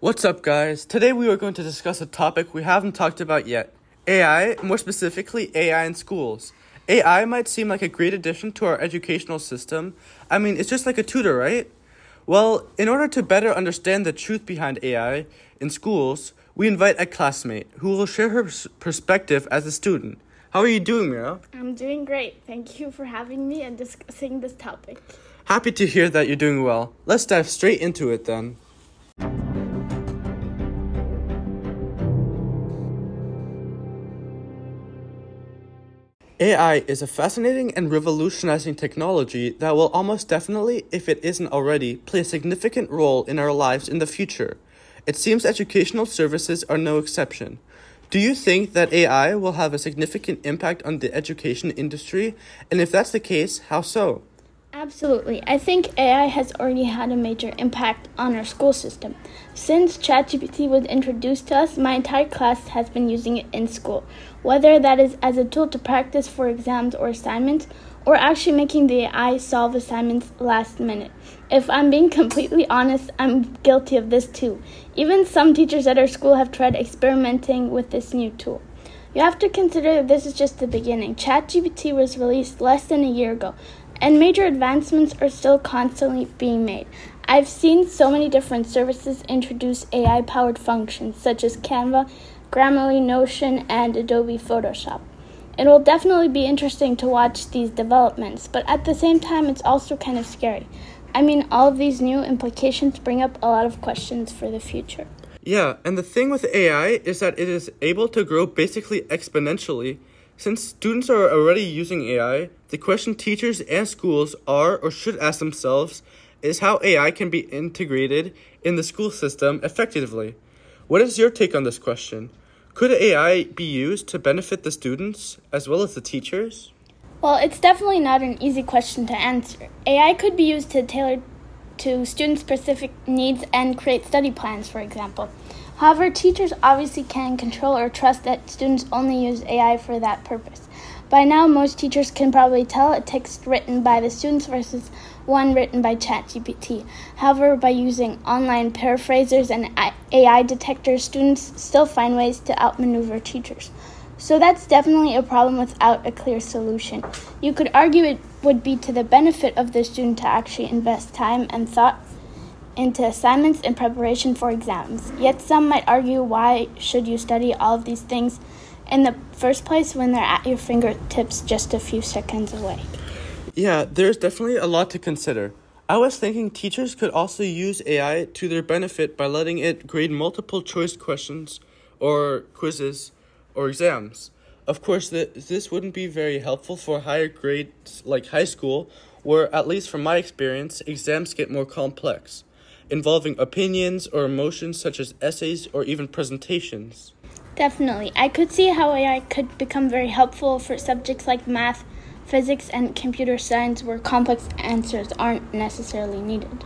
What's up, guys? Today we are going to discuss a topic we haven't talked about yet AI, more specifically, AI in schools. AI might seem like a great addition to our educational system. I mean, it's just like a tutor, right? Well, in order to better understand the truth behind AI in schools, we invite a classmate who will share her perspective as a student. How are you doing, Mira? I'm doing great. Thank you for having me and discussing this topic. Happy to hear that you're doing well. Let's dive straight into it then. AI is a fascinating and revolutionizing technology that will almost definitely, if it isn't already, play a significant role in our lives in the future. It seems educational services are no exception. Do you think that AI will have a significant impact on the education industry? And if that's the case, how so? Absolutely. I think AI has already had a major impact on our school system. Since ChatGPT was introduced to us, my entire class has been using it in school, whether that is as a tool to practice for exams or assignments, or actually making the AI solve assignments last minute. If I'm being completely honest, I'm guilty of this too. Even some teachers at our school have tried experimenting with this new tool. You have to consider that this is just the beginning. ChatGPT was released less than a year ago, and major advancements are still constantly being made. I've seen so many different services introduce AI powered functions such as Canva, Grammarly, Notion, and Adobe Photoshop. It will definitely be interesting to watch these developments, but at the same time, it's also kind of scary. I mean, all of these new implications bring up a lot of questions for the future. Yeah, and the thing with AI is that it is able to grow basically exponentially. Since students are already using AI, the question teachers and schools are or should ask themselves is how AI can be integrated in the school system effectively. What is your take on this question? Could AI be used to benefit the students as well as the teachers? Well, it's definitely not an easy question to answer. AI could be used to tailor to student specific needs and create study plans, for example. However, teachers obviously can control or trust that students only use AI for that purpose. By now, most teachers can probably tell a text written by the students versus one written by ChatGPT. However, by using online paraphrasers and AI detectors, students still find ways to outmaneuver teachers. So that's definitely a problem without a clear solution. You could argue it would be to the benefit of the student to actually invest time and thought into assignments in preparation for exams. Yet some might argue why should you study all of these things in the first place when they're at your fingertips just a few seconds away? Yeah, there's definitely a lot to consider. I was thinking teachers could also use AI to their benefit by letting it grade multiple choice questions or quizzes or exams. Of course, this wouldn't be very helpful for higher grades like high school, where, at least from my experience, exams get more complex, involving opinions or emotions such as essays or even presentations. Definitely. I could see how AI could become very helpful for subjects like math physics and computer science where complex answers aren't necessarily needed.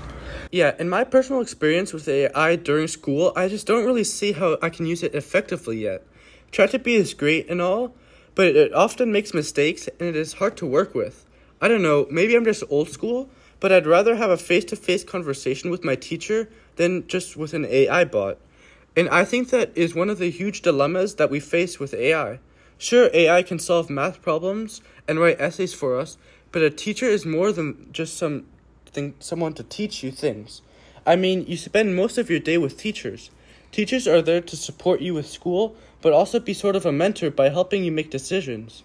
Yeah, in my personal experience with AI during school, I just don't really see how I can use it effectively yet. ChatGPT is great and all, but it often makes mistakes and it is hard to work with. I don't know, maybe I'm just old school, but I'd rather have a face to face conversation with my teacher than just with an AI bot. And I think that is one of the huge dilemmas that we face with AI. Sure, AI can solve math problems and write essays for us, but a teacher is more than just some thing, someone to teach you things. I mean, you spend most of your day with teachers. Teachers are there to support you with school, but also be sort of a mentor by helping you make decisions.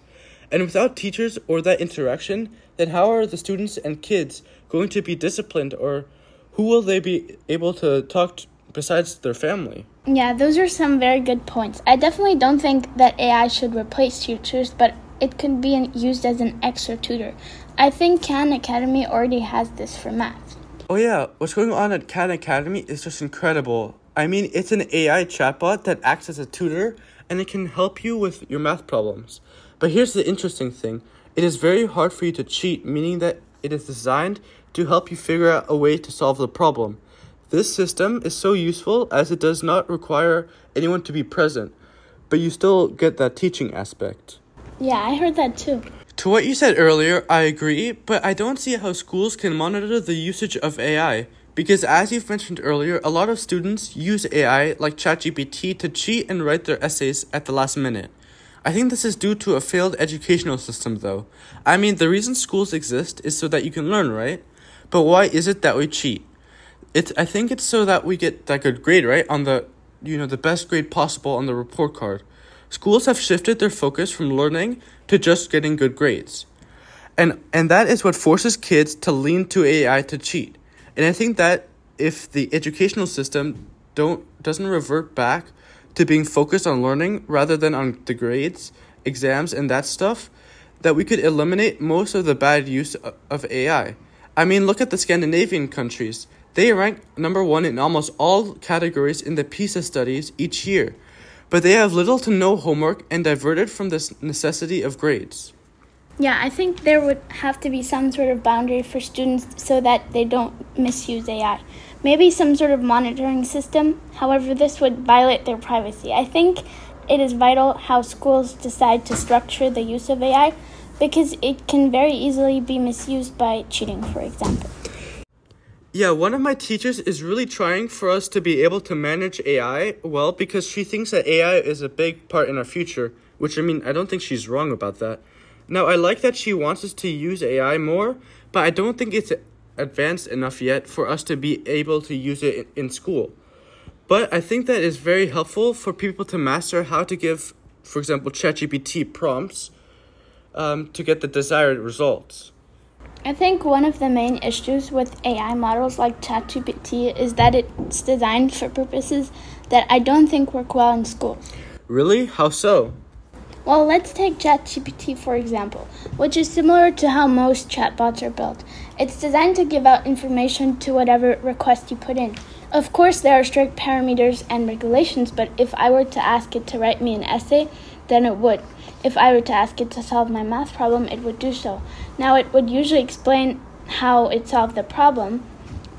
And without teachers or that interaction, then how are the students and kids going to be disciplined or who will they be able to talk to besides their family? Yeah, those are some very good points. I definitely don't think that AI should replace teachers, but it could be used as an extra tutor. I think Khan Academy already has this for math. Oh, yeah, what's going on at Khan Academy is just incredible. I mean, it's an AI chatbot that acts as a tutor and it can help you with your math problems. But here's the interesting thing it is very hard for you to cheat, meaning that it is designed to help you figure out a way to solve the problem. This system is so useful as it does not require anyone to be present, but you still get that teaching aspect. Yeah, I heard that too. To what you said earlier, I agree, but I don't see how schools can monitor the usage of AI Because as you've mentioned earlier, a lot of students use AI like ChatGPT to cheat and write their essays at the last minute. I think this is due to a failed educational system, though. I mean, the reason schools exist is so that you can learn, right? But why is it that we cheat? It's I think it's so that we get that good grade, right? On the you know, the best grade possible on the report card. Schools have shifted their focus from learning to just getting good grades. And and that is what forces kids to lean to AI to cheat. And I think that if the educational system don't doesn't revert back to being focused on learning rather than on the grades, exams and that stuff, that we could eliminate most of the bad use of AI. I mean, look at the Scandinavian countries. They rank number 1 in almost all categories in the PISA studies each year, but they have little to no homework and diverted from this necessity of grades. Yeah, I think there would have to be some sort of boundary for students so that they don't misuse AI. Maybe some sort of monitoring system. However, this would violate their privacy. I think it is vital how schools decide to structure the use of AI because it can very easily be misused by cheating, for example. Yeah, one of my teachers is really trying for us to be able to manage AI well because she thinks that AI is a big part in our future, which I mean, I don't think she's wrong about that. Now, I like that she wants us to use AI more, but I don't think it's advanced enough yet for us to be able to use it in school. But I think that is very helpful for people to master how to give, for example, ChatGPT prompts um, to get the desired results. I think one of the main issues with AI models like ChatGPT is that it's designed for purposes that I don't think work well in schools. Really? How so? Well, let's take ChatGPT for example, which is similar to how most chatbots are built. It's designed to give out information to whatever request you put in. Of course, there are strict parameters and regulations, but if I were to ask it to write me an essay, then it would. If I were to ask it to solve my math problem, it would do so. Now, it would usually explain how it solved the problem,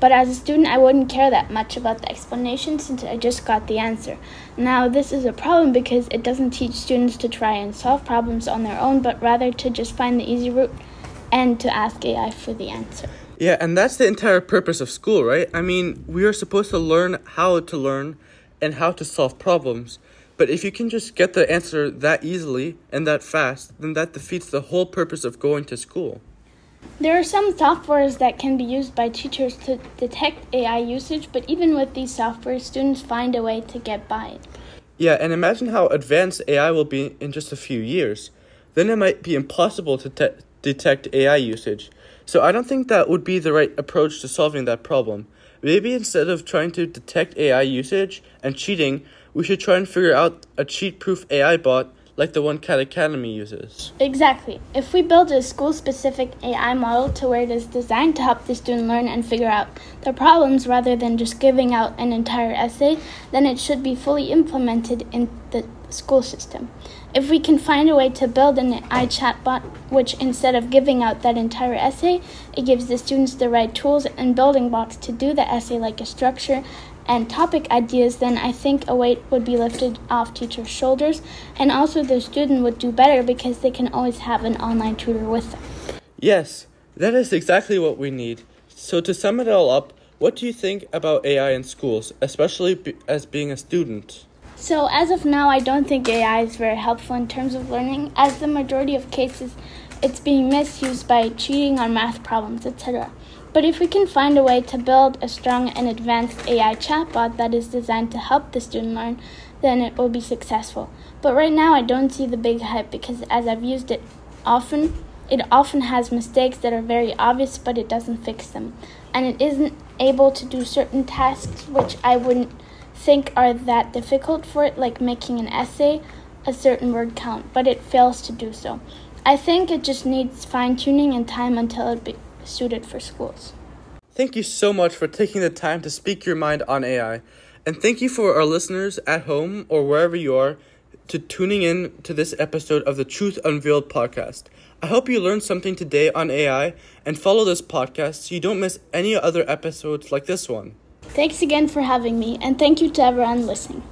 but as a student, I wouldn't care that much about the explanation since I just got the answer. Now, this is a problem because it doesn't teach students to try and solve problems on their own, but rather to just find the easy route and to ask AI for the answer. Yeah, and that's the entire purpose of school, right? I mean, we are supposed to learn how to learn and how to solve problems. But if you can just get the answer that easily and that fast, then that defeats the whole purpose of going to school. There are some softwares that can be used by teachers to detect AI usage, but even with these softwares, students find a way to get by it. Yeah, and imagine how advanced AI will be in just a few years. Then it might be impossible to te- detect AI usage. So I don't think that would be the right approach to solving that problem. Maybe instead of trying to detect AI usage and cheating, we should try and figure out a cheat proof AI bot like the one Khan Academy uses. Exactly. If we build a school specific AI model to where it is designed to help the student learn and figure out their problems rather than just giving out an entire essay, then it should be fully implemented in the school system. If we can find a way to build an AI chatbot which instead of giving out that entire essay, it gives the students the right tools and building blocks to do the essay like a structure and topic ideas, then I think a weight would be lifted off teachers' shoulders, and also the student would do better because they can always have an online tutor with them. Yes, that is exactly what we need. So, to sum it all up, what do you think about AI in schools, especially be- as being a student? So, as of now, I don't think AI is very helpful in terms of learning, as the majority of cases it's being misused by cheating on math problems, etc. But if we can find a way to build a strong and advanced AI chatbot that is designed to help the student learn, then it will be successful. But right now, I don't see the big hype because as I've used it often, it often has mistakes that are very obvious, but it doesn't fix them. And it isn't able to do certain tasks which I wouldn't think are that difficult for it, like making an essay, a certain word count, but it fails to do so. I think it just needs fine tuning and time until it be suited for schools. Thank you so much for taking the time to speak your mind on AI. And thank you for our listeners at home or wherever you are to tuning in to this episode of the Truth Unveiled podcast. I hope you learned something today on AI and follow this podcast so you don't miss any other episodes like this one. Thanks again for having me, and thank you to everyone listening.